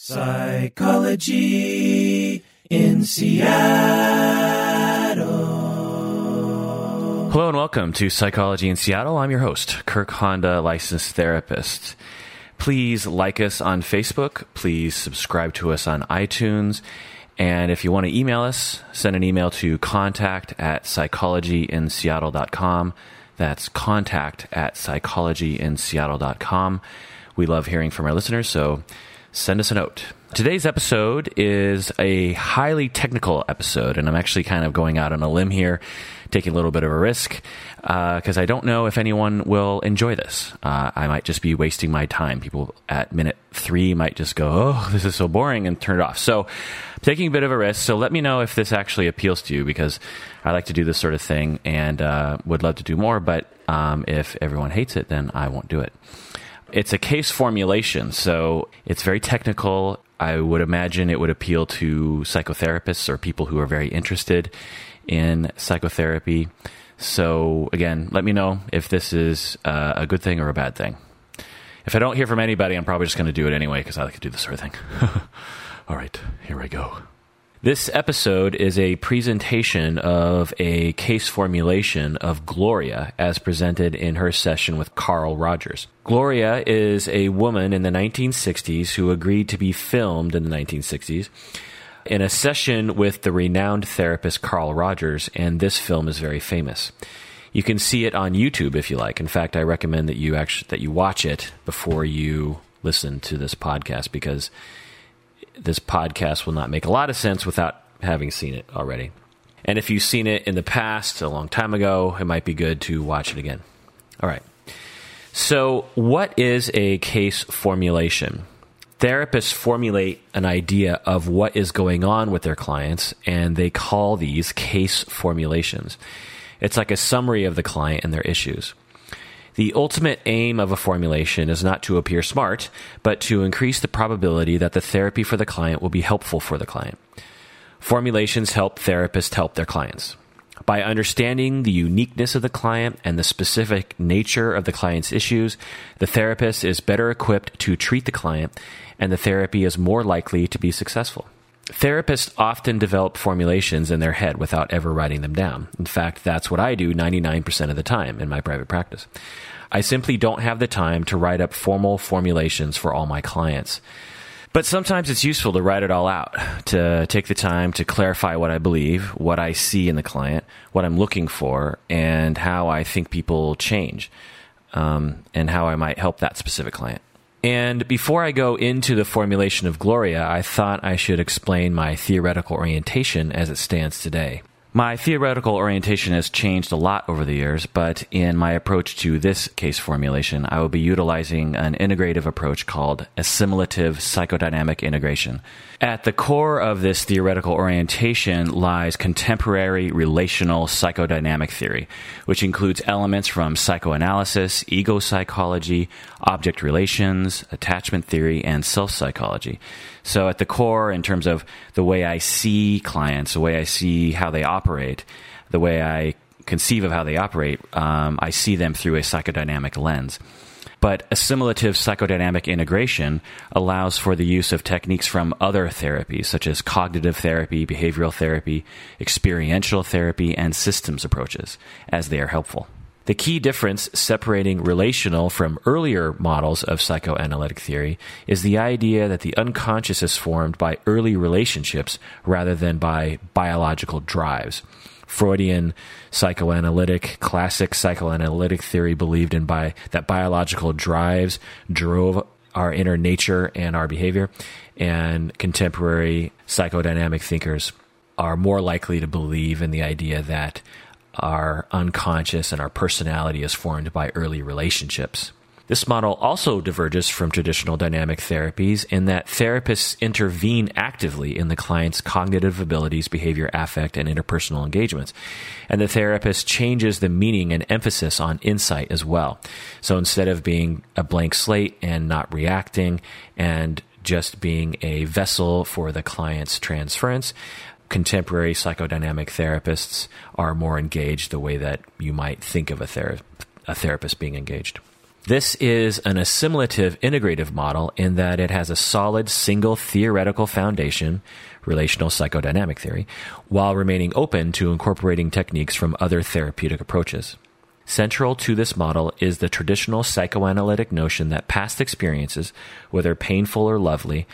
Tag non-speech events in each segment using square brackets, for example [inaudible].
Psychology in Seattle. Hello and welcome to Psychology in Seattle. I'm your host, Kirk Honda, licensed therapist. Please like us on Facebook. Please subscribe to us on iTunes. And if you want to email us, send an email to contact at psychologyinseattle.com. That's contact at psychologyinseattle.com. We love hearing from our listeners, so send us a note. Today's episode is a highly technical episode, and I'm actually kind of going out on a limb here, taking a little bit of a risk, because uh, I don't know if anyone will enjoy this. Uh, I might just be wasting my time. People at minute three might just go, oh, this is so boring, and turn it off. So, I'm taking a bit of a risk, so let me know if this actually appeals to you, because I like to do this sort of thing and uh, would love to do more, but um, if everyone hates it, then I won't do it. It's a case formulation, so it's very technical. I would imagine it would appeal to psychotherapists or people who are very interested in psychotherapy. So, again, let me know if this is uh, a good thing or a bad thing. If I don't hear from anybody, I'm probably just going to do it anyway because I like to do this sort of thing. [laughs] All right, here I go. This episode is a presentation of a case formulation of Gloria as presented in her session with Carl Rogers. Gloria is a woman in the 1960s who agreed to be filmed in the 1960s in a session with the renowned therapist Carl Rogers, and this film is very famous. You can see it on YouTube if you like. In fact, I recommend that you actually that you watch it before you listen to this podcast because this podcast will not make a lot of sense without having seen it already. And if you've seen it in the past, a long time ago, it might be good to watch it again. All right. So, what is a case formulation? Therapists formulate an idea of what is going on with their clients, and they call these case formulations. It's like a summary of the client and their issues. The ultimate aim of a formulation is not to appear smart, but to increase the probability that the therapy for the client will be helpful for the client. Formulations help therapists help their clients. By understanding the uniqueness of the client and the specific nature of the client's issues, the therapist is better equipped to treat the client, and the therapy is more likely to be successful. Therapists often develop formulations in their head without ever writing them down. In fact, that's what I do 99% of the time in my private practice. I simply don't have the time to write up formal formulations for all my clients. But sometimes it's useful to write it all out, to take the time to clarify what I believe, what I see in the client, what I'm looking for, and how I think people change, um, and how I might help that specific client. And before I go into the formulation of Gloria, I thought I should explain my theoretical orientation as it stands today. My theoretical orientation has changed a lot over the years, but in my approach to this case formulation, I will be utilizing an integrative approach called assimilative psychodynamic integration. At the core of this theoretical orientation lies contemporary relational psychodynamic theory, which includes elements from psychoanalysis, ego psychology, object relations, attachment theory, and self psychology. So, at the core, in terms of the way I see clients, the way I see how they operate, the way I conceive of how they operate, um, I see them through a psychodynamic lens. But assimilative psychodynamic integration allows for the use of techniques from other therapies, such as cognitive therapy, behavioral therapy, experiential therapy, and systems approaches, as they are helpful. The key difference separating relational from earlier models of psychoanalytic theory is the idea that the unconscious is formed by early relationships rather than by biological drives. Freudian psychoanalytic, classic psychoanalytic theory believed in by that biological drives drove our inner nature and our behavior, and contemporary psychodynamic thinkers are more likely to believe in the idea that our unconscious and our personality is formed by early relationships. This model also diverges from traditional dynamic therapies in that therapists intervene actively in the client's cognitive abilities, behavior, affect, and interpersonal engagements. And the therapist changes the meaning and emphasis on insight as well. So instead of being a blank slate and not reacting and just being a vessel for the client's transference, contemporary psychodynamic therapists are more engaged the way that you might think of a, thera- a therapist being engaged. This is an assimilative integrative model in that it has a solid single theoretical foundation, relational psychodynamic theory, while remaining open to incorporating techniques from other therapeutic approaches. Central to this model is the traditional psychoanalytic notion that past experiences, whether painful or lovely,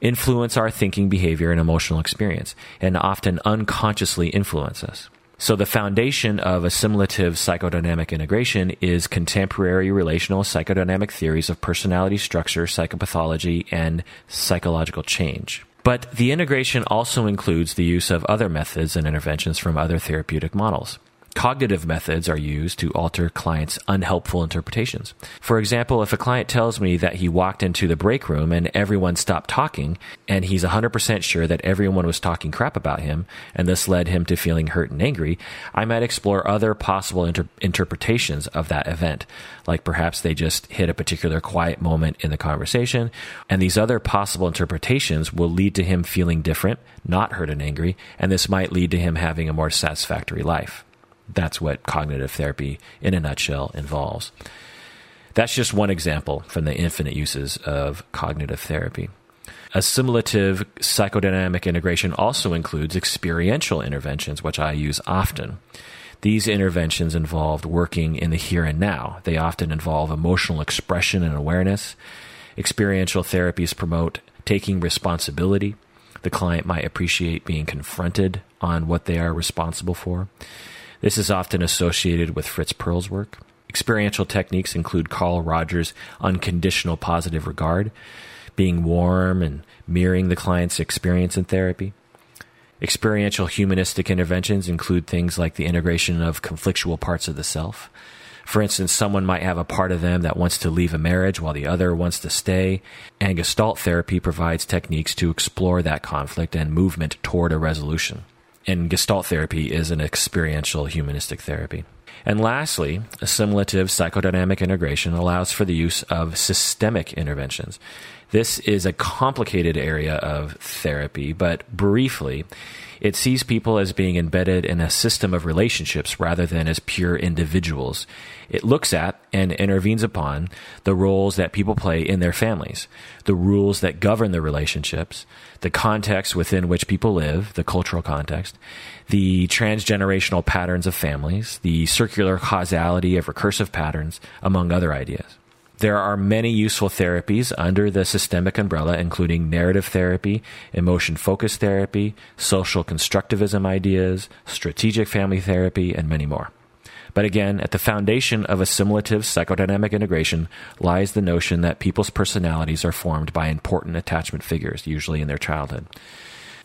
influence our thinking, behavior, and emotional experience, and often unconsciously influence us. So the foundation of assimilative psychodynamic integration is contemporary relational psychodynamic theories of personality structure, psychopathology, and psychological change. But the integration also includes the use of other methods and interventions from other therapeutic models. Cognitive methods are used to alter clients' unhelpful interpretations. For example, if a client tells me that he walked into the break room and everyone stopped talking, and he's 100% sure that everyone was talking crap about him, and this led him to feeling hurt and angry, I might explore other possible inter- interpretations of that event. Like perhaps they just hit a particular quiet moment in the conversation, and these other possible interpretations will lead to him feeling different, not hurt and angry, and this might lead to him having a more satisfactory life. That's what cognitive therapy, in a nutshell, involves. That's just one example from the infinite uses of cognitive therapy. Assimilative psychodynamic integration also includes experiential interventions, which I use often. These interventions involve working in the here and now. They often involve emotional expression and awareness. Experiential therapies promote taking responsibility. The client might appreciate being confronted on what they are responsible for. This is often associated with Fritz Perls' work. Experiential techniques include Carl Rogers' unconditional positive regard, being warm and mirroring the client's experience in therapy. Experiential humanistic interventions include things like the integration of conflictual parts of the self. For instance, someone might have a part of them that wants to leave a marriage while the other wants to stay, and Gestalt therapy provides techniques to explore that conflict and movement toward a resolution and Gestalt therapy is an experiential humanistic therapy. And lastly, assimilative psychodynamic integration allows for the use of systemic interventions. This is a complicated area of therapy, but briefly, it sees people as being embedded in a system of relationships rather than as pure individuals. It looks at and intervenes upon the roles that people play in their families, the rules that govern the relationships, the context within which people live, the cultural context, the transgenerational patterns of families, the circular causality of recursive patterns, among other ideas. There are many useful therapies under the systemic umbrella, including narrative therapy, emotion focused therapy, social constructivism ideas, strategic family therapy, and many more. But again, at the foundation of assimilative psychodynamic integration lies the notion that people's personalities are formed by important attachment figures, usually in their childhood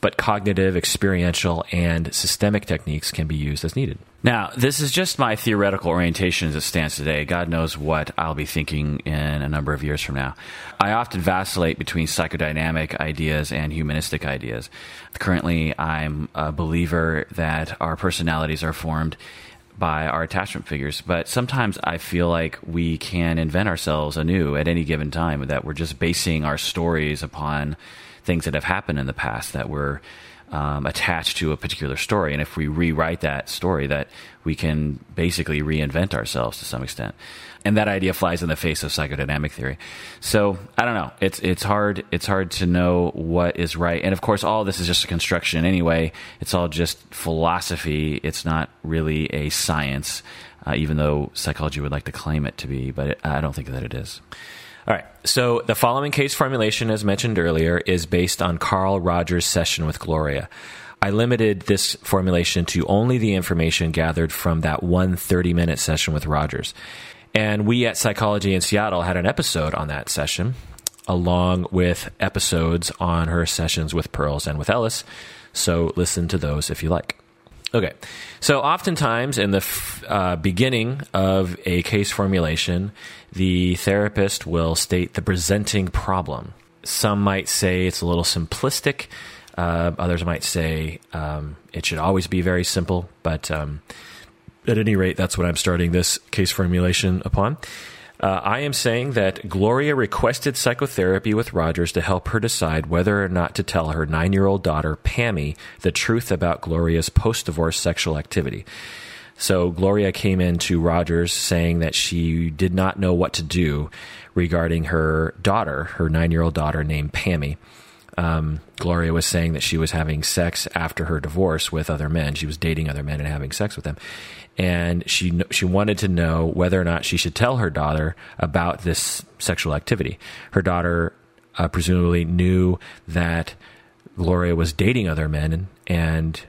but cognitive, experiential, and systemic techniques can be used as needed. Now, this is just my theoretical orientation as it stands today. God knows what I'll be thinking in a number of years from now. I often vacillate between psychodynamic ideas and humanistic ideas. Currently, I'm a believer that our personalities are formed by our attachment figures. But sometimes I feel like we can invent ourselves anew at any given time, that we're just basing our stories upon things that have happened in the past that were um, attached to a particular story. And if we rewrite that story, that we can basically reinvent ourselves to some extent. And that idea flies in the face of psychodynamic theory. So I don't know. It's it's hard. It's hard to know what is right. And of course, all this is just a construction anyway. It's all just philosophy. It's not really a science, uh, even though psychology would like to claim it to be. But it, I don't think that it is. All right. So the following case formulation, as mentioned earlier, is based on Carl Rogers' session with Gloria. I limited this formulation to only the information gathered from that one 30 minute session with Rogers. And we at Psychology in Seattle had an episode on that session, along with episodes on her sessions with Perls and with Ellis. So listen to those if you like. Okay. So, oftentimes in the f- uh, beginning of a case formulation, the therapist will state the presenting problem. Some might say it's a little simplistic. Uh, others might say um, it should always be very simple. But um, at any rate, that's what I'm starting this case formulation upon. Uh, I am saying that Gloria requested psychotherapy with Rogers to help her decide whether or not to tell her nine year old daughter, Pammy, the truth about Gloria's post divorce sexual activity. So Gloria came in to Rogers saying that she did not know what to do regarding her daughter, her nine year old daughter named Pammy. Um, Gloria was saying that she was having sex after her divorce with other men. She was dating other men and having sex with them, and she she wanted to know whether or not she should tell her daughter about this sexual activity. Her daughter uh, presumably knew that Gloria was dating other men, and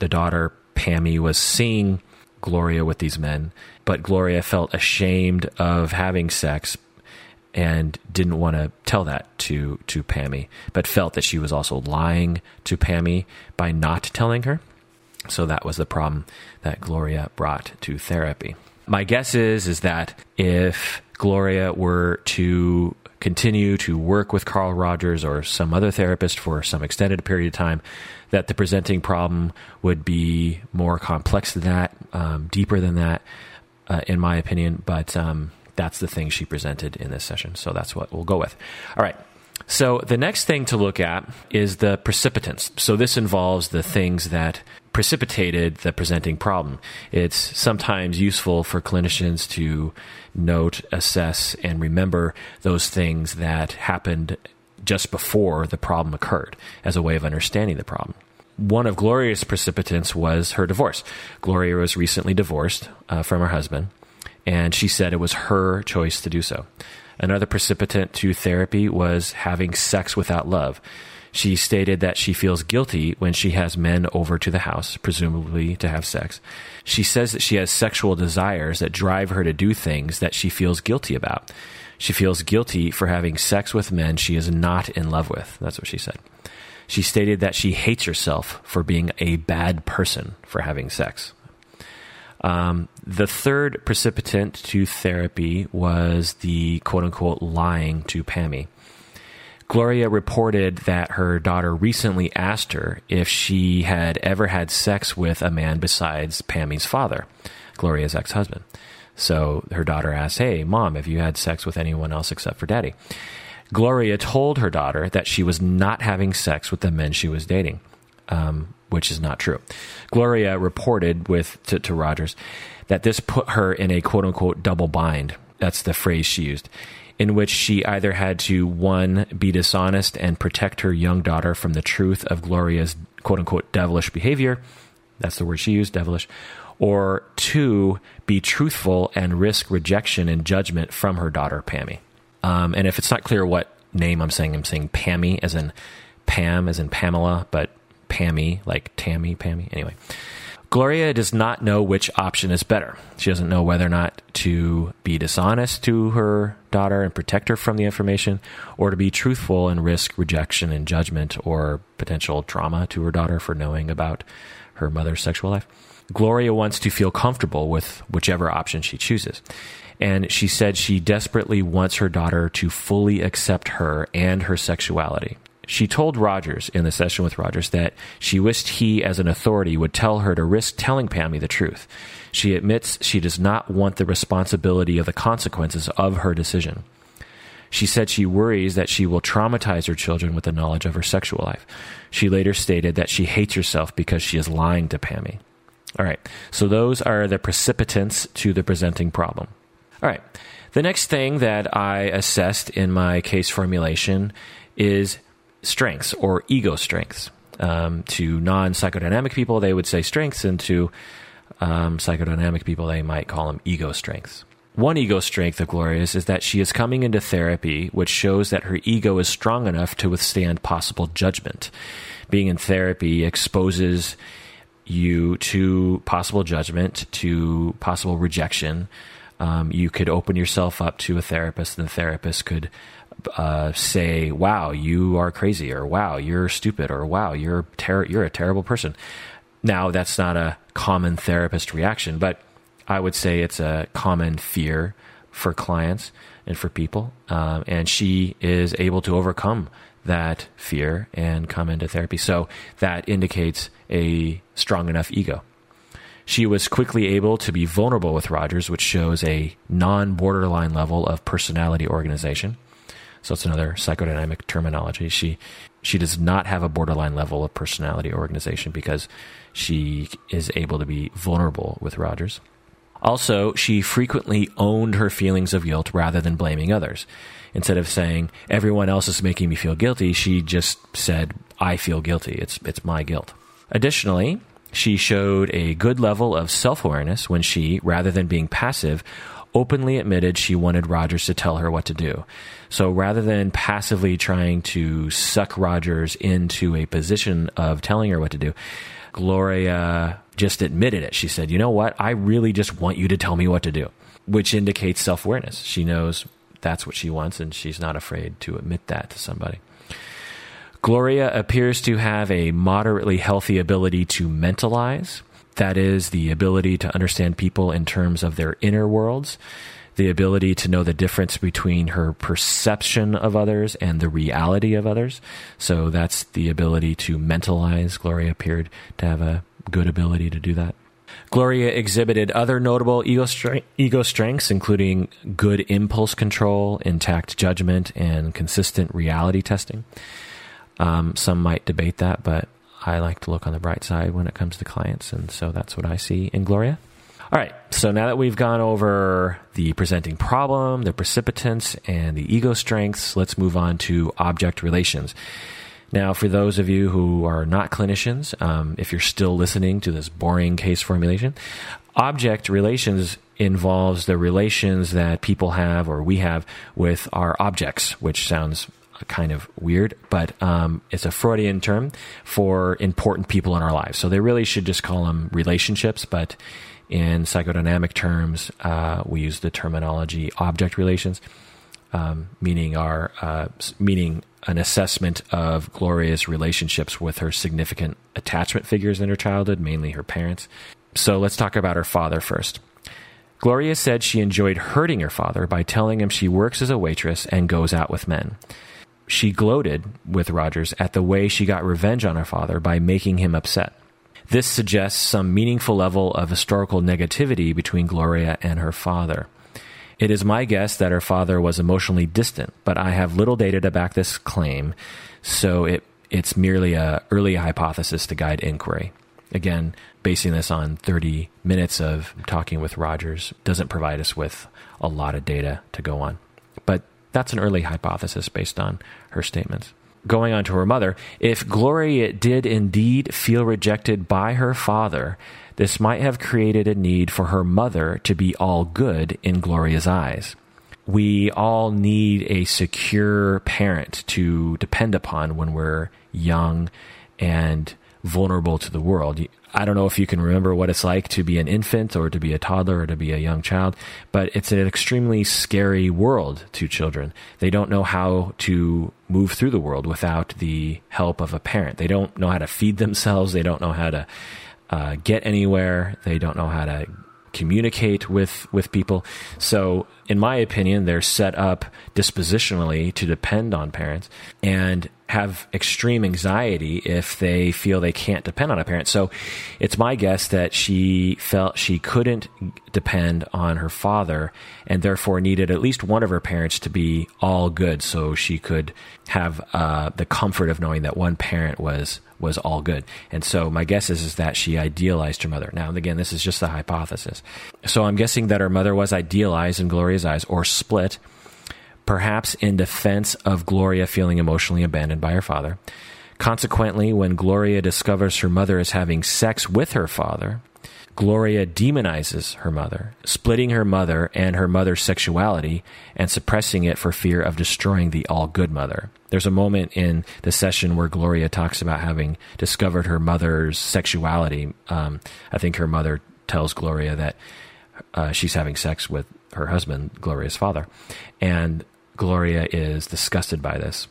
the daughter Pammy was seeing Gloria with these men, but Gloria felt ashamed of having sex and didn't want to tell that to to Pammy, but felt that she was also lying to Pammy by not telling her. So that was the problem that Gloria brought to therapy. My guess is is that if Gloria were to continue to work with Carl Rogers or some other therapist for some extended period of time, that the presenting problem would be more complex than that, um, deeper than that, uh, in my opinion. But um, that's the thing she presented in this session. So that's what we'll go with. All right. So the next thing to look at is the precipitants. So this involves the things that precipitated the presenting problem. It's sometimes useful for clinicians to note, assess, and remember those things that happened just before the problem occurred as a way of understanding the problem. One of Gloria's precipitants was her divorce. Gloria was recently divorced uh, from her husband, and she said it was her choice to do so. Another precipitant to therapy was having sex without love. She stated that she feels guilty when she has men over to the house, presumably to have sex. She says that she has sexual desires that drive her to do things that she feels guilty about. She feels guilty for having sex with men she is not in love with. That's what she said. She stated that she hates herself for being a bad person for having sex. Um, the third precipitant to therapy was the quote unquote lying to Pammy. Gloria reported that her daughter recently asked her if she had ever had sex with a man besides Pammy's father, Gloria's ex husband. So her daughter asked, Hey, mom, have you had sex with anyone else except for daddy? Gloria told her daughter that she was not having sex with the men she was dating, um, which is not true. Gloria reported with to, to Rogers that this put her in a quote unquote double bind. That's the phrase she used in which she either had to, one, be dishonest and protect her young daughter from the truth of Gloria's quote unquote devilish behavior. That's the word she used, devilish. Or two, be truthful and risk rejection and judgment from her daughter, Pammy. Um, and if it's not clear what name I'm saying, I'm saying Pammy as in Pam, as in Pamela, but Pammy, like Tammy, Pammy. Anyway. Gloria does not know which option is better. She doesn't know whether or not to be dishonest to her daughter and protect her from the information, or to be truthful and risk rejection and judgment or potential trauma to her daughter for knowing about her mother's sexual life. Gloria wants to feel comfortable with whichever option she chooses. And she said she desperately wants her daughter to fully accept her and her sexuality. She told Rogers in the session with Rogers that she wished he, as an authority, would tell her to risk telling Pammy the truth. She admits she does not want the responsibility of the consequences of her decision. She said she worries that she will traumatize her children with the knowledge of her sexual life. She later stated that she hates herself because she is lying to Pammy. All right, so those are the precipitants to the presenting problem. All right, the next thing that I assessed in my case formulation is strengths or ego strengths. Um, to non psychodynamic people, they would say strengths, and to um, psychodynamic people, they might call them ego strengths. One ego strength of Gloria's is that she is coming into therapy, which shows that her ego is strong enough to withstand possible judgment. Being in therapy exposes you to possible judgment, to possible rejection. Um, you could open yourself up to a therapist, and the therapist could uh, say, "Wow, you are crazy," or "Wow, you're stupid," or "Wow, you're ter- you're a terrible person." Now, that's not a common therapist reaction, but I would say it's a common fear for clients and for people. Um, and she is able to overcome that fear and come into therapy. So that indicates a strong enough ego. She was quickly able to be vulnerable with Rogers, which shows a non borderline level of personality organization. So it's another psychodynamic terminology. She she does not have a borderline level of personality organization because she is able to be vulnerable with Rogers. Also, she frequently owned her feelings of guilt rather than blaming others. Instead of saying everyone else is making me feel guilty, she just said I feel guilty. It's it's my guilt. Additionally, she showed a good level of self-awareness when she, rather than being passive, openly admitted she wanted Rogers to tell her what to do. So rather than passively trying to suck Rogers into a position of telling her what to do, Gloria just admitted it. She said, You know what? I really just want you to tell me what to do, which indicates self awareness. She knows that's what she wants, and she's not afraid to admit that to somebody. Gloria appears to have a moderately healthy ability to mentalize. That is the ability to understand people in terms of their inner worlds, the ability to know the difference between her perception of others and the reality of others. So that's the ability to mentalize. Gloria appeared to have a good ability to do that. Gloria exhibited other notable ego, ego strengths, including good impulse control, intact judgment, and consistent reality testing. Um, some might debate that, but I like to look on the bright side when it comes to clients, and so that's what I see in Gloria. All right, so now that we've gone over the presenting problem, the precipitants, and the ego strengths, let's move on to object relations. Now, for those of you who are not clinicians, um, if you're still listening to this boring case formulation, object relations involves the relations that people have or we have with our objects, which sounds kind of weird, but um, it's a Freudian term for important people in our lives. So they really should just call them relationships, but in psychodynamic terms, uh, we use the terminology object relations, um, meaning our uh, meaning an assessment of Gloria's relationships with her significant attachment figures in her childhood, mainly her parents. So let's talk about her father first. Gloria said she enjoyed hurting her father by telling him she works as a waitress and goes out with men. She gloated with Rogers at the way she got revenge on her father by making him upset. This suggests some meaningful level of historical negativity between Gloria and her father. It is my guess that her father was emotionally distant, but I have little data to back this claim, so it, it's merely a early hypothesis to guide inquiry. Again, basing this on 30 minutes of talking with Rogers doesn't provide us with a lot of data to go on. But that's an early hypothesis based on her statements. Going on to her mother, if Gloria did indeed feel rejected by her father, this might have created a need for her mother to be all good in Gloria's eyes. We all need a secure parent to depend upon when we're young and vulnerable to the world. I don't know if you can remember what it's like to be an infant or to be a toddler or to be a young child, but it's an extremely scary world to children. They don't know how to move through the world without the help of a parent. They don't know how to feed themselves. They don't know how to uh, get anywhere. They don't know how to communicate with with people. So, in my opinion, they're set up dispositionally to depend on parents and have extreme anxiety if they feel they can't depend on a parent. So, it's my guess that she felt she couldn't depend on her father and therefore needed at least one of her parents to be all good so she could have uh, the comfort of knowing that one parent was was all good. And so my guess is, is that she idealized her mother. Now, again, this is just a hypothesis. So I'm guessing that her mother was idealized in Gloria's eyes or split, perhaps in defense of Gloria feeling emotionally abandoned by her father. Consequently, when Gloria discovers her mother is having sex with her father, Gloria demonizes her mother, splitting her mother and her mother's sexuality and suppressing it for fear of destroying the all good mother. There's a moment in the session where Gloria talks about having discovered her mother's sexuality. Um, I think her mother tells Gloria that uh, she's having sex with her husband, Gloria's father. And Gloria is disgusted by this.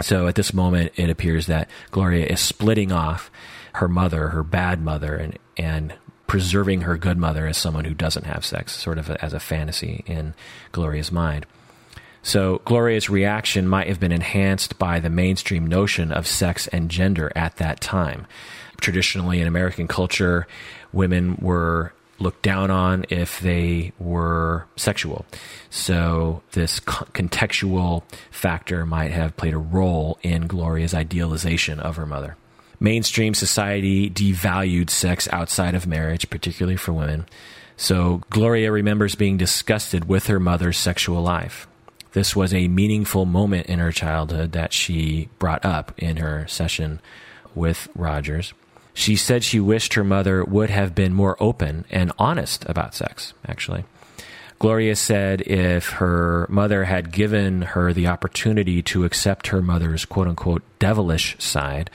So at this moment, it appears that Gloria is splitting off her mother, her bad mother, and, and preserving her good mother as someone who doesn't have sex, sort of as a fantasy in Gloria's mind. So Gloria's reaction might have been enhanced by the mainstream notion of sex and gender at that time. Traditionally, in American culture, women were looked down on if they were sexual. So this contextual factor might have played a role in Gloria's idealization of her mother. Mainstream society devalued sex outside of marriage, particularly for women. So Gloria remembers being disgusted with her mother's sexual life. This was a meaningful moment in her childhood that she brought up in her session with Rogers. She said she wished her mother would have been more open and honest about sex, actually. Gloria said if her mother had given her the opportunity to accept her mother's quote unquote devilish side,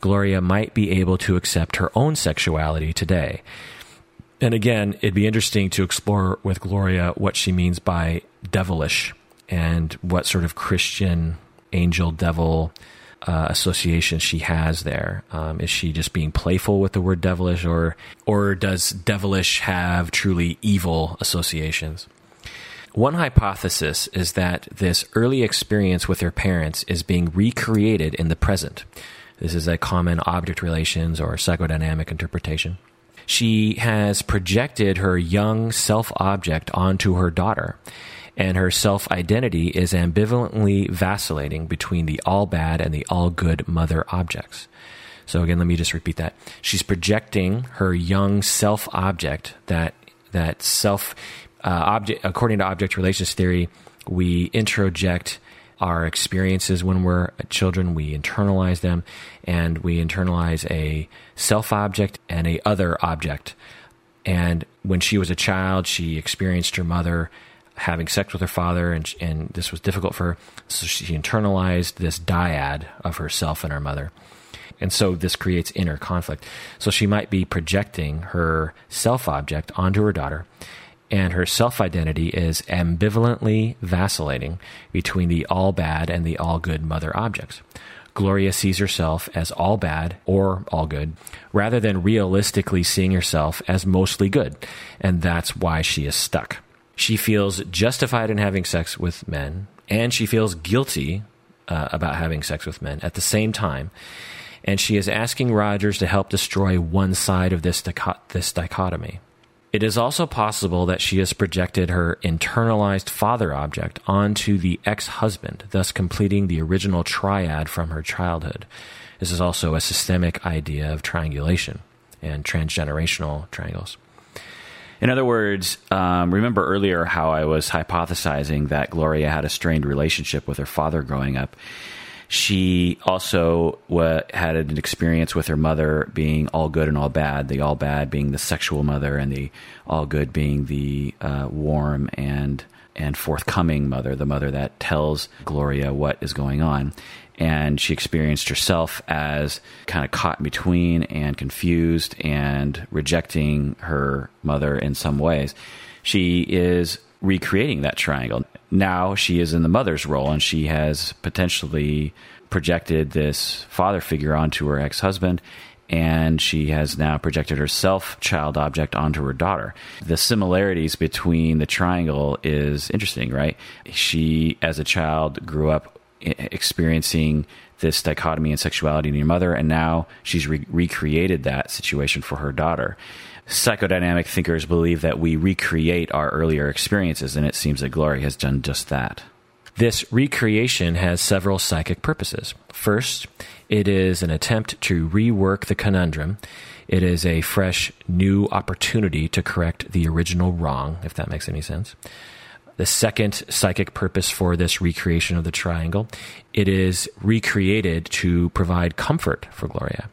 Gloria might be able to accept her own sexuality today. And again, it'd be interesting to explore with Gloria what she means by devilish and what sort of Christian angel devil uh, she has there. Um, is she just being playful with the word devilish, or or does devilish have truly evil associations? One hypothesis is that this early experience with her parents is being recreated in the present. This is a common object relations or psychodynamic interpretation. She has projected her young self object onto her daughter, and her self identity is ambivalently vacillating between the all bad and the all good mother objects. So again, let me just repeat that. She's projecting her young self object that that self uh, object according to object relations theory, we introject our experiences when we're children. We internalize them, and we internalize a self object and a other object. And when she was a child, she experienced her mother having sex with her father, and and this was difficult for her. So she internalized this dyad of herself and her mother. And so this creates inner conflict. So she might be projecting her self object onto her daughter and her self identity is ambivalently vacillating between the all bad and the all good mother objects. Gloria sees herself as all bad or all good, rather than realistically seeing herself as mostly good, and that's why she is stuck. She feels justified in having sex with men, and she feels guilty uh, about having sex with men at the same time. And she is asking Rogers to help destroy one side of this, this dichotomy. It is also possible that she has projected her internalized father object onto the ex husband, thus completing the original triad from her childhood. This is also a systemic idea of triangulation and transgenerational triangles. In other words, um, remember earlier how I was hypothesizing that Gloria had a strained relationship with her father growing up. She also had an experience with her mother being all good and all bad. The all bad being the sexual mother, and the all good being the uh, warm and and forthcoming mother, the mother that tells Gloria what is going on. And she experienced herself as kind of caught in between and confused and rejecting her mother in some ways. She is recreating that triangle. Now she is in the mother's role and she has potentially projected this father figure onto her ex husband and she has now projected herself, child object onto her daughter. The similarities between the triangle is interesting, right? She, as a child, grew up experiencing this dichotomy in sexuality in your mother, and now she's re- recreated that situation for her daughter psychodynamic thinkers believe that we recreate our earlier experiences, and it seems that Gloria has done just that. This recreation has several psychic purposes. First, it is an attempt to rework the conundrum. It is a fresh, new opportunity to correct the original wrong, if that makes any sense. The second psychic purpose for this recreation of the triangle, it is recreated to provide comfort for Gloria.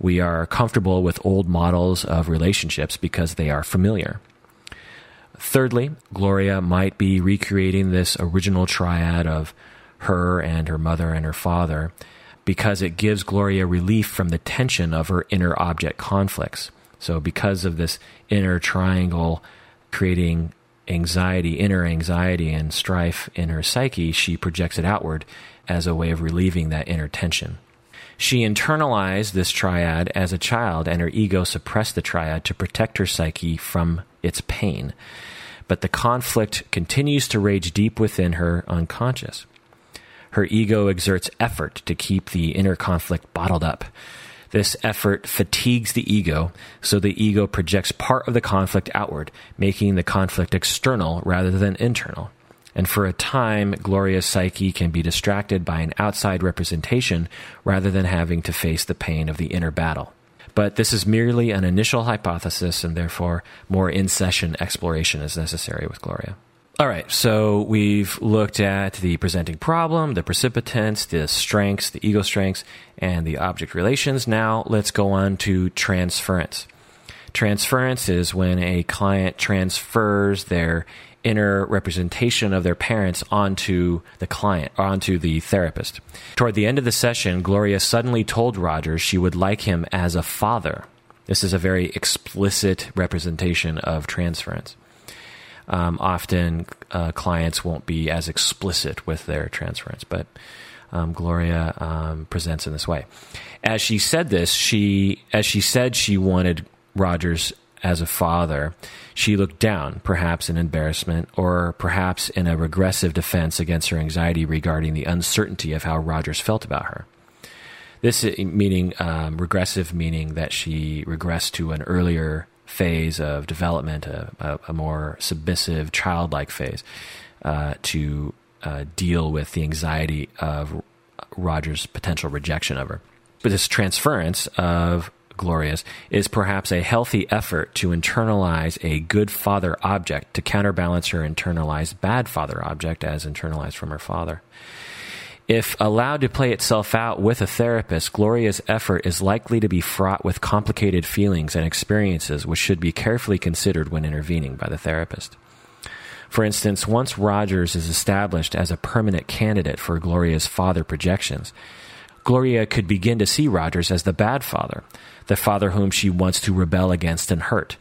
We are comfortable with old models of relationships because they are familiar. Thirdly, Gloria might be recreating this original triad of her and her mother and her father because it gives Gloria relief from the tension of her inner object conflicts. So, because of this inner triangle creating anxiety, inner anxiety, and strife in her psyche, she projects it outward as a way of relieving that inner tension. She internalized this triad as a child, and her ego suppressed the triad to protect her psyche from its pain. But the conflict continues to rage deep within her unconscious. Her ego exerts effort to keep the inner conflict bottled up, This effort fatigues the ego, so the ego projects part of the conflict outward, making the conflict external rather than internal. And for a time, Gloria's psyche can be distracted by an outside representation rather than having to face the pain of the inner battle. But this is merely an initial hypothesis, and therefore more in session exploration is necessary with Gloria. All right, so we've looked at the presenting problem, the precipitants, the strengths, the ego strengths, and the object relations. Now let's go on to transference. Transference is when a client transfers their inner representation of their parents onto the client, onto the therapist. Toward the end of the session, Gloria suddenly told Rogers she would like him as a father. This is a very explicit representation of transference. Um, often uh, clients won't be as explicit with their transference, but um, Gloria um, presents in this way. As she said this, she as she said she wanted Rogers as a father, she looked down, perhaps in embarrassment, or perhaps in a regressive defense against her anxiety regarding the uncertainty of how Rogers felt about her. This meaning um, regressive, meaning that she regressed to an earlier phase of development, a, a, a more submissive, childlike phase, uh, to uh, deal with the anxiety of Rogers' potential rejection of her. But this transference of Gloria's is perhaps a healthy effort to internalize a good father object to counterbalance her internalized bad father object as internalized from her father. If allowed to play itself out with a therapist, Gloria's effort is likely to be fraught with complicated feelings and experiences which should be carefully considered when intervening by the therapist. For instance, once Rogers is established as a permanent candidate for Gloria's father projections, Gloria could begin to see Rogers as the bad father, the father whom she wants to rebel against and hurt,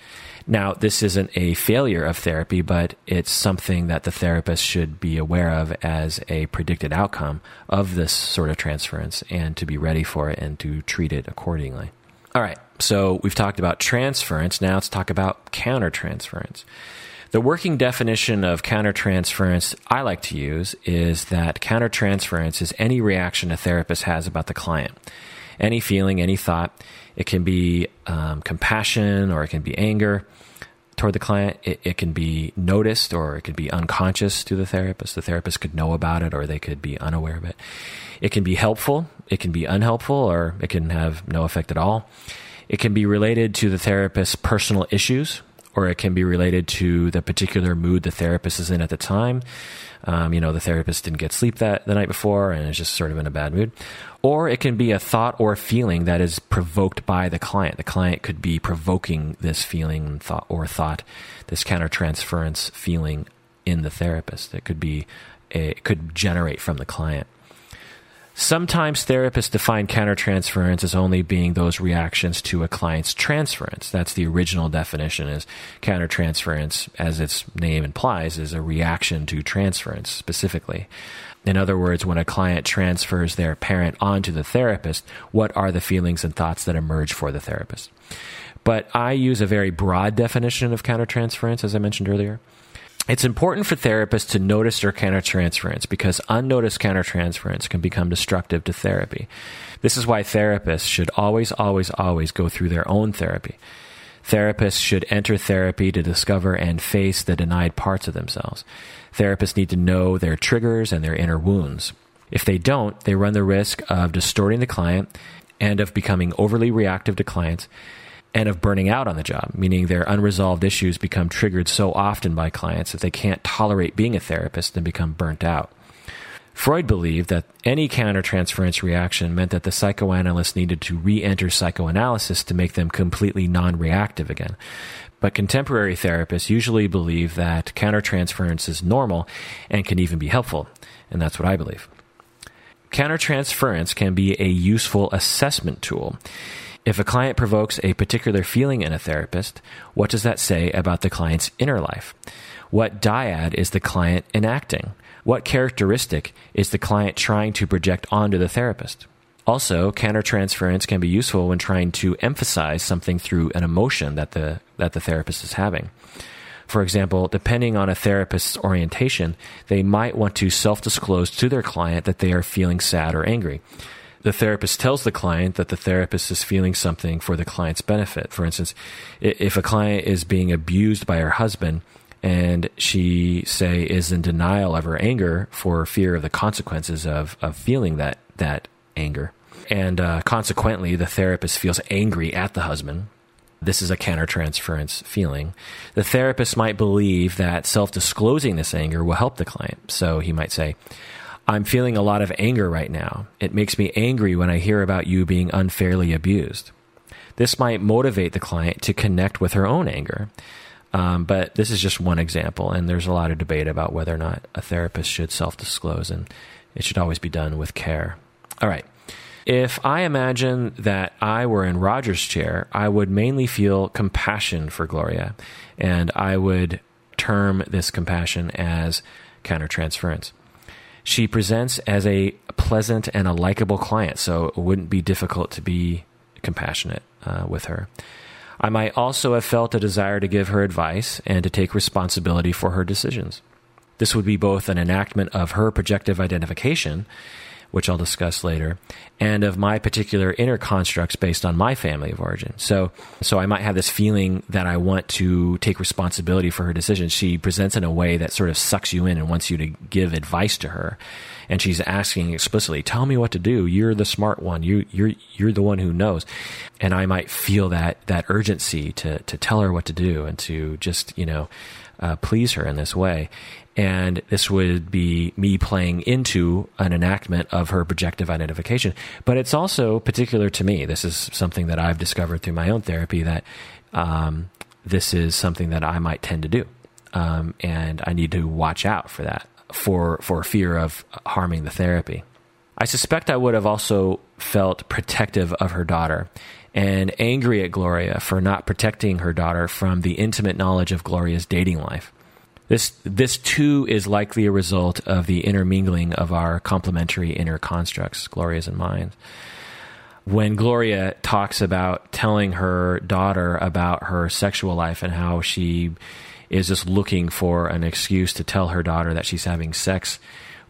now, this isn't a failure of therapy, but it's something that the therapist should be aware of as a predicted outcome of this sort of transference and to be ready for it and to treat it accordingly. All right, so we've talked about transference. Now let's talk about countertransference. The working definition of countertransference I like to use is that countertransference is any reaction a therapist has about the client. Any feeling, any thought. It can be um, compassion or it can be anger toward the client. It, it, can be noticed or it could be unconscious to the therapist. The therapist could know about it or they could be unaware of it. It can be helpful, it can be unhelpful, or it can have no effect at all. It can be related to the therapist's personal issues, or it can be related to the particular mood the therapist is in at the time. Um, you know, the therapist didn't get sleep that the night before and is just sort of in a bad mood. Or it can be a thought or feeling that is provoked by the client. The client could be provoking this feeling, thought or thought, this countertransference feeling in the therapist. It could be, it could generate from the client. Sometimes therapists define countertransference as only being those reactions to a client's transference. That's the original definition is countertransference, as its name implies, is a reaction to transference specifically. In other words, when a client transfers their parent onto the therapist, what are the feelings and thoughts that emerge for the therapist? But I use a very broad definition of countertransference, as I mentioned earlier. It's important for therapists to notice their countertransference because unnoticed countertransference can become destructive to therapy. This is why therapists should always, always, always go through their own therapy. Therapists should enter therapy to discover and face the denied parts of themselves. Therapists need to know their triggers and their inner wounds. If they don't, they run the risk of distorting the client and of becoming overly reactive to clients and of burning out on the job, meaning their unresolved issues become triggered so often by clients that they can't tolerate being a therapist and become burnt out. Freud believed that any countertransference reaction meant that the psychoanalyst needed to re enter psychoanalysis to make them completely non reactive again. But contemporary therapists usually believe that countertransference is normal and can even be helpful, and that's what I believe. Countertransference can be a useful assessment tool. If a client provokes a particular feeling in a therapist, what does that say about the client's inner life? What dyad is the client enacting? What characteristic is the client trying to project onto the therapist? Also, countertransference can be useful when trying to emphasize something through an emotion that the, that the therapist is having. For example, depending on a therapist's orientation, they might want to self disclose to their client that they are feeling sad or angry. The therapist tells the client that the therapist is feeling something for the client's benefit. For instance, if a client is being abused by her husband and she say is in denial of her anger for fear of the consequences of, of feeling that that anger and uh, consequently the therapist feels angry at the husband this is a countertransference feeling the therapist might believe that self-disclosing this anger will help the client so he might say i'm feeling a lot of anger right now it makes me angry when i hear about you being unfairly abused this might motivate the client to connect with her own anger um, but this is just one example, and there's a lot of debate about whether or not a therapist should self disclose, and it should always be done with care. All right. If I imagine that I were in Rogers' chair, I would mainly feel compassion for Gloria, and I would term this compassion as countertransference. She presents as a pleasant and a likable client, so it wouldn't be difficult to be compassionate uh, with her. I might also have felt a desire to give her advice and to take responsibility for her decisions. This would be both an enactment of her projective identification, which I'll discuss later, and of my particular inner constructs based on my family of origin. So, so I might have this feeling that I want to take responsibility for her decisions. She presents in a way that sort of sucks you in and wants you to give advice to her and she's asking explicitly, "Tell me what to do. You're the smart one. You you're you're the one who knows." And I might feel that that urgency to to tell her what to do and to just you know uh, please her in this way. And this would be me playing into an enactment of her projective identification. But it's also particular to me. This is something that I've discovered through my own therapy that um, this is something that I might tend to do. Um, and I need to watch out for that for for fear of harming the therapy. I suspect I would have also felt protective of her daughter and angry at Gloria for not protecting her daughter from the intimate knowledge of Gloria's dating life. This this too is likely a result of the intermingling of our complementary inner constructs, Gloria's and mine. When Gloria talks about telling her daughter about her sexual life and how she is just looking for an excuse to tell her daughter that she's having sex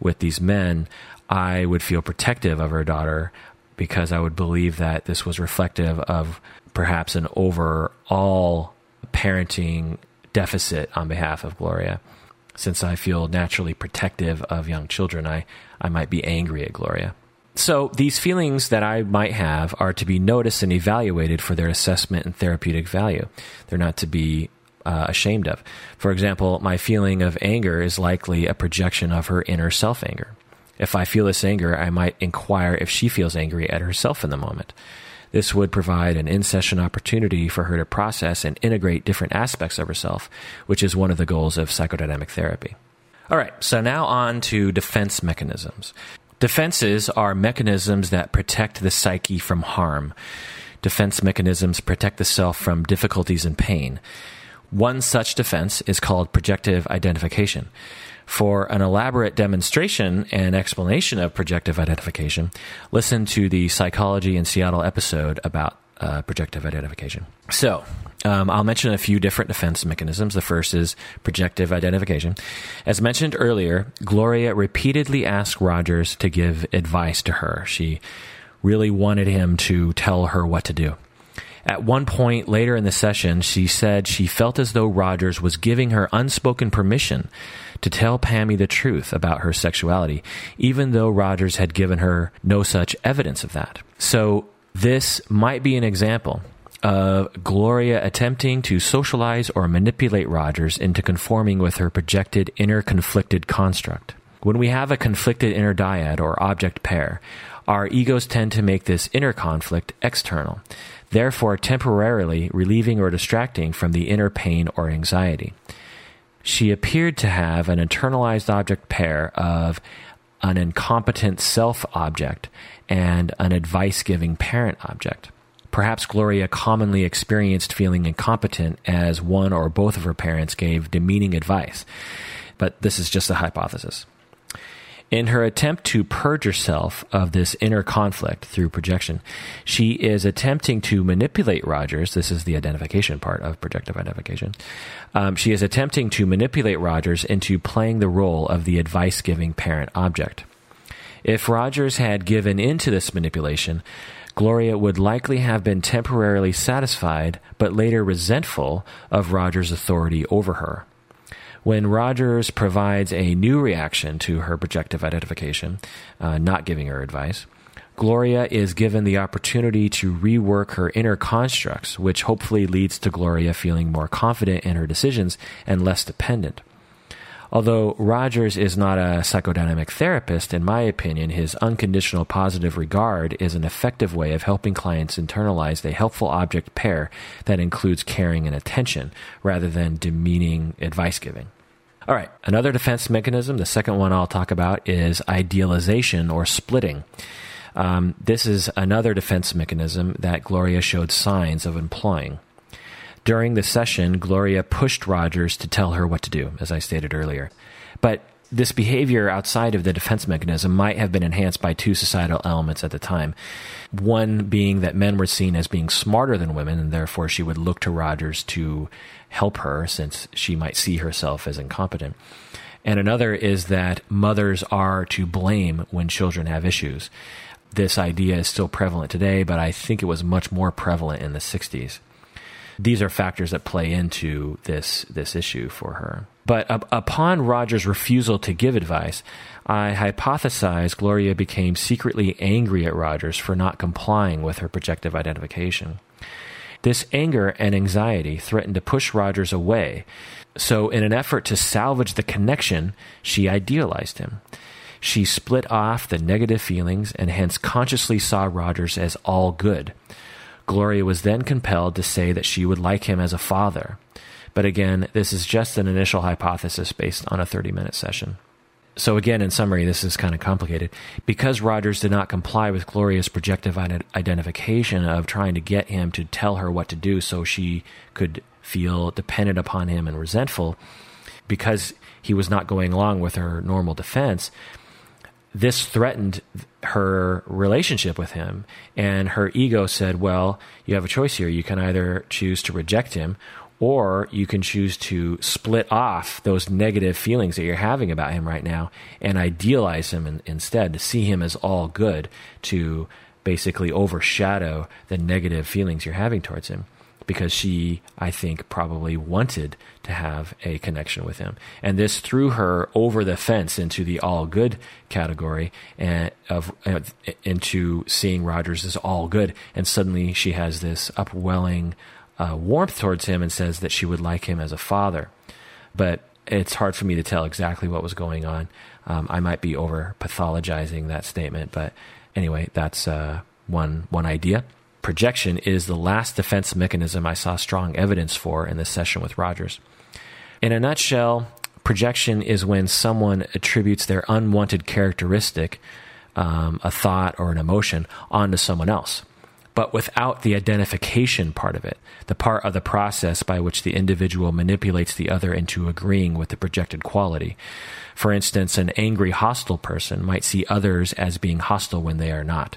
with these men, I would feel protective of her daughter because I would believe that this was reflective of perhaps an overall parenting deficit on behalf of Gloria. Since I feel naturally protective of young children, I, I might be angry at Gloria. So, these feelings that I might have are to be noticed and evaluated for their assessment and therapeutic value. They're not to be uh, ashamed of. For example, my feeling of anger is likely a projection of her inner self anger. If I feel this anger, I might inquire if she feels angry at herself in the moment. This would provide an in session opportunity for her to process and integrate different aspects of herself, which is one of the goals of psychodynamic therapy. All right, so now on to defense mechanisms. Defenses are mechanisms that protect the psyche from harm. Defense mechanisms protect the self from difficulties and pain. One such defense is called projective identification. For an elaborate demonstration and explanation of projective identification, listen to the Psychology in Seattle episode about uh, projective identification. So, um, I'll mention a few different defense mechanisms. The first is projective identification. As mentioned earlier, Gloria repeatedly asked Rogers to give advice to her. She really wanted him to tell her what to do. At one point later in the session, she said she felt as though Rogers was giving her unspoken permission to tell Pammy the truth about her sexuality, even though Rogers had given her no such evidence of that. So, this might be an example of Gloria attempting to socialize or manipulate Rogers into conforming with her projected inner conflicted construct. When we have a conflicted inner dyad or object pair, our egos tend to make this inner conflict external therefore temporarily relieving or distracting from the inner pain or anxiety. She appeared to have an internalized object pair of an incompetent self object and an advice giving parent object. Perhaps Gloria commonly experienced feeling incompetent as one or both of her parents gave demeaning advice, but this is just a hypothesis. In her attempt to purge herself of this inner conflict through projection, she is attempting to manipulate Rogers. This is the identification part of projective identification. Um, she is attempting to manipulate Rogers into playing the role of the advice giving parent object. If Rogers had given in to this manipulation, Gloria would likely have been temporarily satisfied, but later resentful of Rogers' authority over her. When Rogers provides a new reaction to her projective identification, uh, not giving her advice, Gloria is given the opportunity to rework her inner constructs, which hopefully leads to Gloria feeling more confident in her decisions and less dependent. Although Rogers is not a psychodynamic therapist, in my opinion, his unconditional positive regard is an effective way of helping clients internalize the helpful object pair that includes caring and attention rather than demeaning advice giving. All right, another defense mechanism, the second one I'll talk about, is idealization or splitting. Um, this is another defense mechanism that Gloria showed signs of employing. During the session, Gloria pushed Rogers to tell her what to do, as I stated earlier. But this behavior outside of the defense mechanism might have been enhanced by two societal elements at the time. One being that men were seen as being smarter than women, and therefore she would look to Rogers to help her since she might see herself as incompetent. And another is that mothers are to blame when children have issues. This idea is still prevalent today, but I think it was much more prevalent in the 60s these are factors that play into this this issue for her. But upon Rogers' refusal to give advice, I hypothesize Gloria became secretly angry at Rogers for not complying with her projective identification. This anger and anxiety threatened to push Rogers away. So, in an effort to salvage the connection, she idealized him. She split off the negative feelings and hence consciously saw Rogers as all good. Gloria was then compelled to say that she would like him as a father. But again, this is just an initial hypothesis based on a 30 minute session. So, again, in summary, this is kind of complicated. Because Rogers did not comply with Gloria's projective identification of trying to get him to tell her what to do so she could feel dependent upon him and resentful, because he was not going along with her normal defense, this threatened her relationship with him. And her ego said, Well, you have a choice here. You can either choose to reject him, or you can choose to split off those negative feelings that you're having about him right now and idealize him in, instead, to see him as all good, to basically overshadow the negative feelings you're having towards him because she, I think, probably wanted to have a connection with him. And this threw her over the fence into the all good category and of uh, into seeing Rogers as all good. And suddenly she has this upwelling uh, warmth towards him and says that she would like him as a father. But it's hard for me to tell exactly what was going on. Um, I might be over pathologizing that statement, but anyway, that's uh, one one idea projection is the last defense mechanism I saw strong evidence for in this session with Rogers. In a nutshell, projection is when someone attributes their unwanted characteristic, um, a thought or an emotion, onto someone else, but without the identification part of it, the part of the process by which the individual manipulates the other into agreeing with the projected quality. For instance, an angry, hostile person might see others as being hostile when they are not.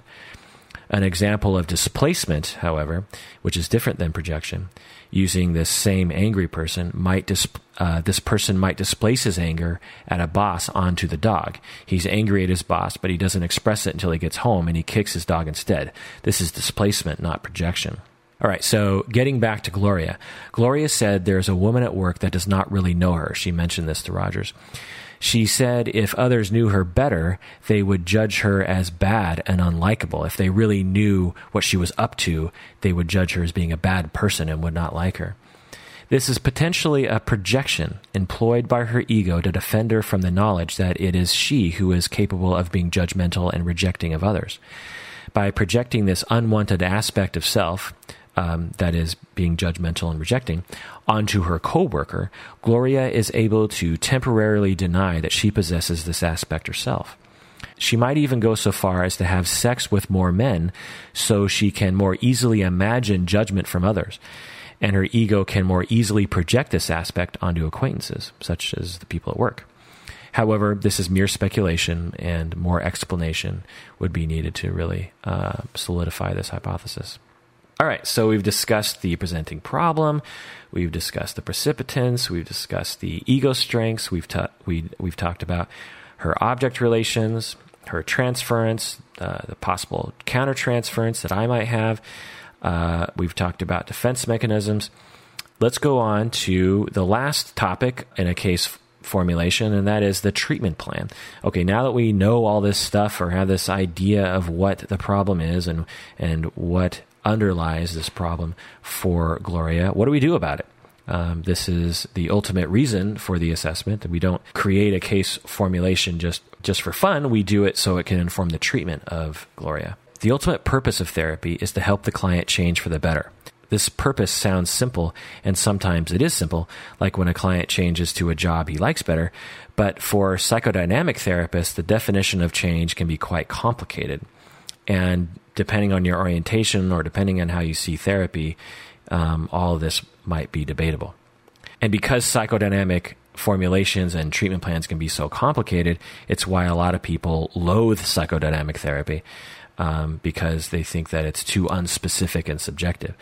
An example of displacement, however, which is different than projection, using this same angry person might dis- uh, this person might displace his anger at a boss onto the dog. He's angry at his boss, but he doesn't express it until he gets home and he kicks his dog instead. This is displacement, not projection. All right, so getting back to Gloria. Gloria said there's a woman at work that does not really know her. She mentioned this to Rogers. She said if others knew her better, they would judge her as bad and unlikable. If they really knew what she was up to, they would judge her as being a bad person and would not like her. This is potentially a projection employed by her ego to defend her from the knowledge that it is she who is capable of being judgmental and rejecting of others. By projecting this unwanted aspect of self, um, that is being judgmental and rejecting, onto her coworker, Gloria is able to temporarily deny that she possesses this aspect herself. She might even go so far as to have sex with more men so she can more easily imagine judgment from others. And her ego can more easily project this aspect onto acquaintances, such as the people at work. However, this is mere speculation, and more explanation would be needed to really uh, solidify this hypothesis. All right, so we've discussed the presenting problem, we've discussed the precipitants, we've discussed the ego strengths, we've ta- we, we've talked about her object relations, her transference, uh, the possible countertransference that I might have. Uh, we've talked about defense mechanisms. Let's go on to the last topic in a case formulation, and that is the treatment plan. Okay, now that we know all this stuff or have this idea of what the problem is and and what underlies this problem for Gloria, what do we do about it? Um, this is the ultimate reason for the assessment. We don't create a case formulation just just for fun. We do it so it can inform the treatment of Gloria. The ultimate purpose of therapy is to help the client change for the better. This purpose sounds simple, and sometimes it is simple, like when a client changes to a job he likes better. But for psychodynamic therapists, the definition of change can be quite complicated. And depending on your orientation or depending on how you see therapy, um, all of this might be debatable. And because psychodynamic formulations and treatment plans can be so complicated, it's why a lot of people loathe psychodynamic therapy um, because they think that it's too unspecific and subjective.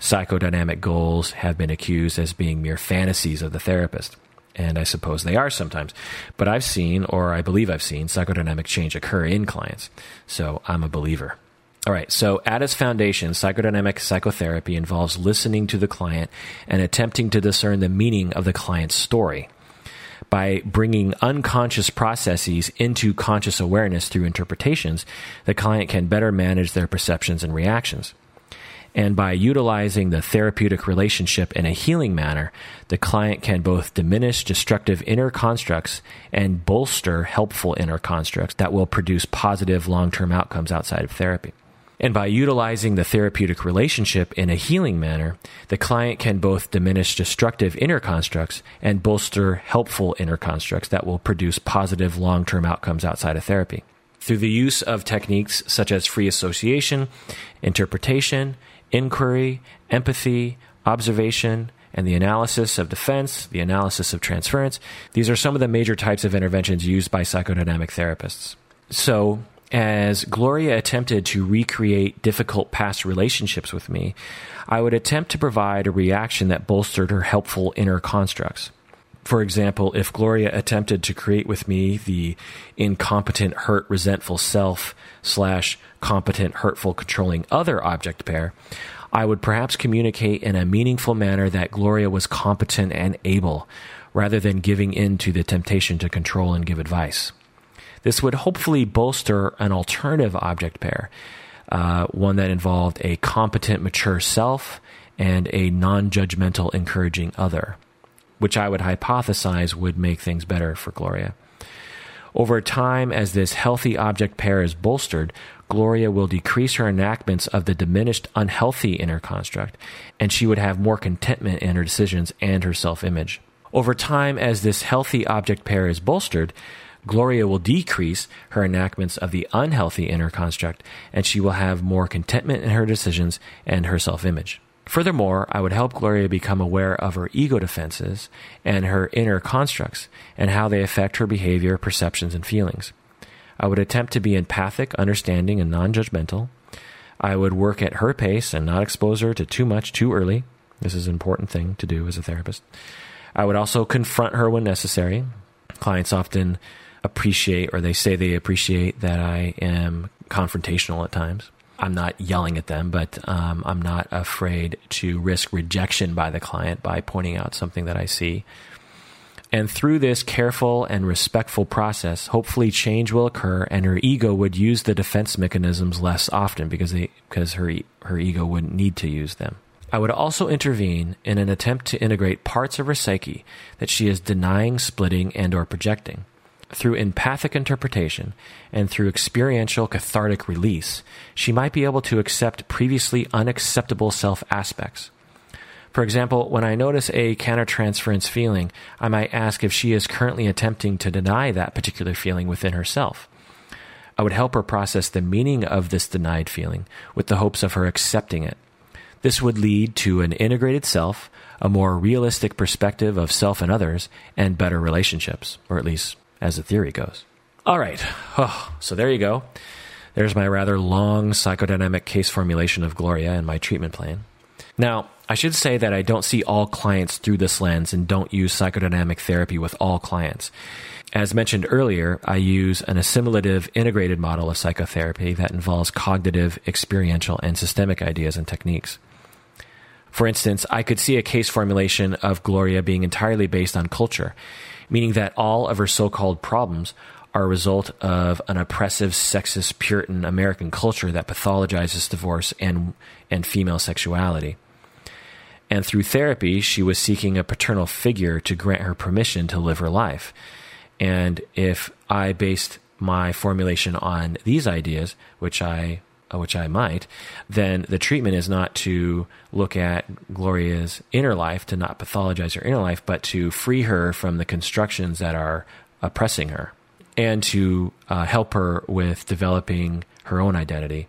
Psychodynamic goals have been accused as being mere fantasies of the therapist. And I suppose they are sometimes. But I've seen, or I believe I've seen, psychodynamic change occur in clients. So I'm a believer. All right, so at its foundation, psychodynamic psychotherapy involves listening to the client and attempting to discern the meaning of the client's story. By bringing unconscious processes into conscious awareness through interpretations, the client can better manage their perceptions and reactions. And by utilizing the therapeutic relationship in a healing manner, the client can both diminish destructive inner constructs and bolster helpful inner constructs that will produce positive long term outcomes outside of therapy. And by utilizing the therapeutic relationship in a healing manner, the client can both diminish destructive inner constructs and bolster helpful inner constructs that will produce positive long term outcomes outside of therapy. Through the use of techniques such as free association, interpretation, inquiry, empathy, observation, and the analysis of defense, the analysis of transference, these are some of the major types of interventions used by psychodynamic therapists. So, as Gloria attempted to recreate difficult past relationships with me, I would attempt to provide a reaction that bolstered her helpful inner constructs. For example, if Gloria attempted to create with me the incompetent, hurt, resentful self slash competent, hurtful, controlling other object pair, I would perhaps communicate in a meaningful manner that Gloria was competent and able, rather than giving in to the temptation to control and give advice. This would hopefully bolster an alternative object pair, uh, one that involved a competent, mature self and a non judgmental, encouraging other, which I would hypothesize would make things better for Gloria. Over time, as this healthy object pair is bolstered, Gloria will decrease her enactments of the diminished, unhealthy inner construct, and she would have more contentment in her decisions and her self image. Over time, as this healthy object pair is bolstered, Gloria will decrease her enactments of the unhealthy inner construct, and she will have more contentment in her decisions and her self image. Furthermore, I would help Gloria become aware of her ego defenses and her inner constructs and how they affect her behavior, perceptions, and feelings. I would attempt to be empathic, understanding, and non judgmental. I would work at her pace and not expose her to too much too early. This is an important thing to do as a therapist. I would also confront her when necessary. Clients often appreciate or they say they appreciate that I am confrontational at times. I'm not yelling at them, but um, I'm not afraid to risk rejection by the client by pointing out something that I see. And through this careful and respectful process, hopefully change will occur and her ego would use the defense mechanisms less often because they, because her, her ego wouldn't need to use them. I would also intervene in an attempt to integrate parts of her psyche that she is denying, splitting, and or projecting through empathic interpretation and through experiential cathartic release, she might be able to accept previously unacceptable self aspects. For example, when I notice a countertransference feeling, I might ask if she is currently attempting to deny that particular feeling within herself. I would help her process the meaning of this denied feeling with the hopes of her accepting it. This would lead to an integrated self, a more realistic perspective of self and others, and better relationships, or at least as the theory goes. All right. Oh, so there you go. There's my rather long psychodynamic case formulation of Gloria and my treatment plan. Now, I should say that I don't see all clients through this lens and don't use psychodynamic therapy with all clients. As mentioned earlier, I use an assimilative integrated model of psychotherapy that involves cognitive, experiential, and systemic ideas and techniques. For instance, I could see a case formulation of Gloria being entirely based on culture, meaning that all of her so called problems are a result of an oppressive, sexist, Puritan American culture that pathologizes divorce and, and female sexuality. And through therapy, she was seeking a paternal figure to grant her permission to live her life. And if I based my formulation on these ideas, which I which I might, then the treatment is not to look at Gloria's inner life, to not pathologize her inner life, but to free her from the constructions that are oppressing her and to uh, help her with developing her own identity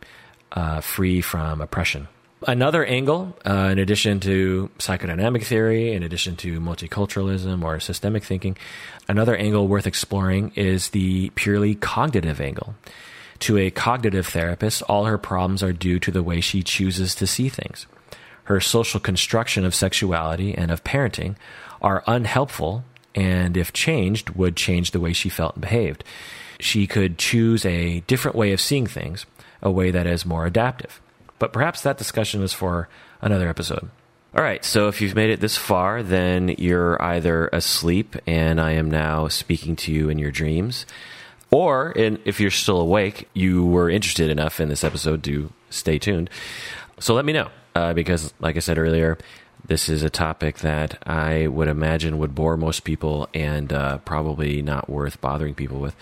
uh, free from oppression. Another angle, uh, in addition to psychodynamic theory, in addition to multiculturalism or systemic thinking, another angle worth exploring is the purely cognitive angle. To a cognitive therapist, all her problems are due to the way she chooses to see things. Her social construction of sexuality and of parenting are unhelpful and if changed, would change the way she felt and behaved. She could choose a different way of seeing things, a way that is more adaptive. But perhaps that discussion is for another episode. All right, so if you've made it this far, then you're either asleep and I am now speaking to you in your dreams, or in, if you're still awake, you were interested enough in this episode to stay tuned. So let me know, uh, because like I said earlier, this is a topic that I would imagine would bore most people and uh, probably not worth bothering people with.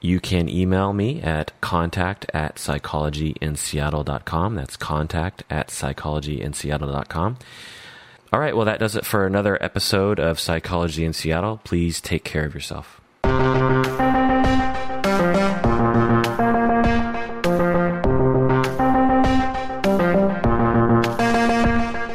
You can email me at contact at psychologyinseattle.com. That's contact at psychologyinseattle.com. All right, well, that does it for another episode of Psychology in Seattle. Please take care of yourself. Thank you.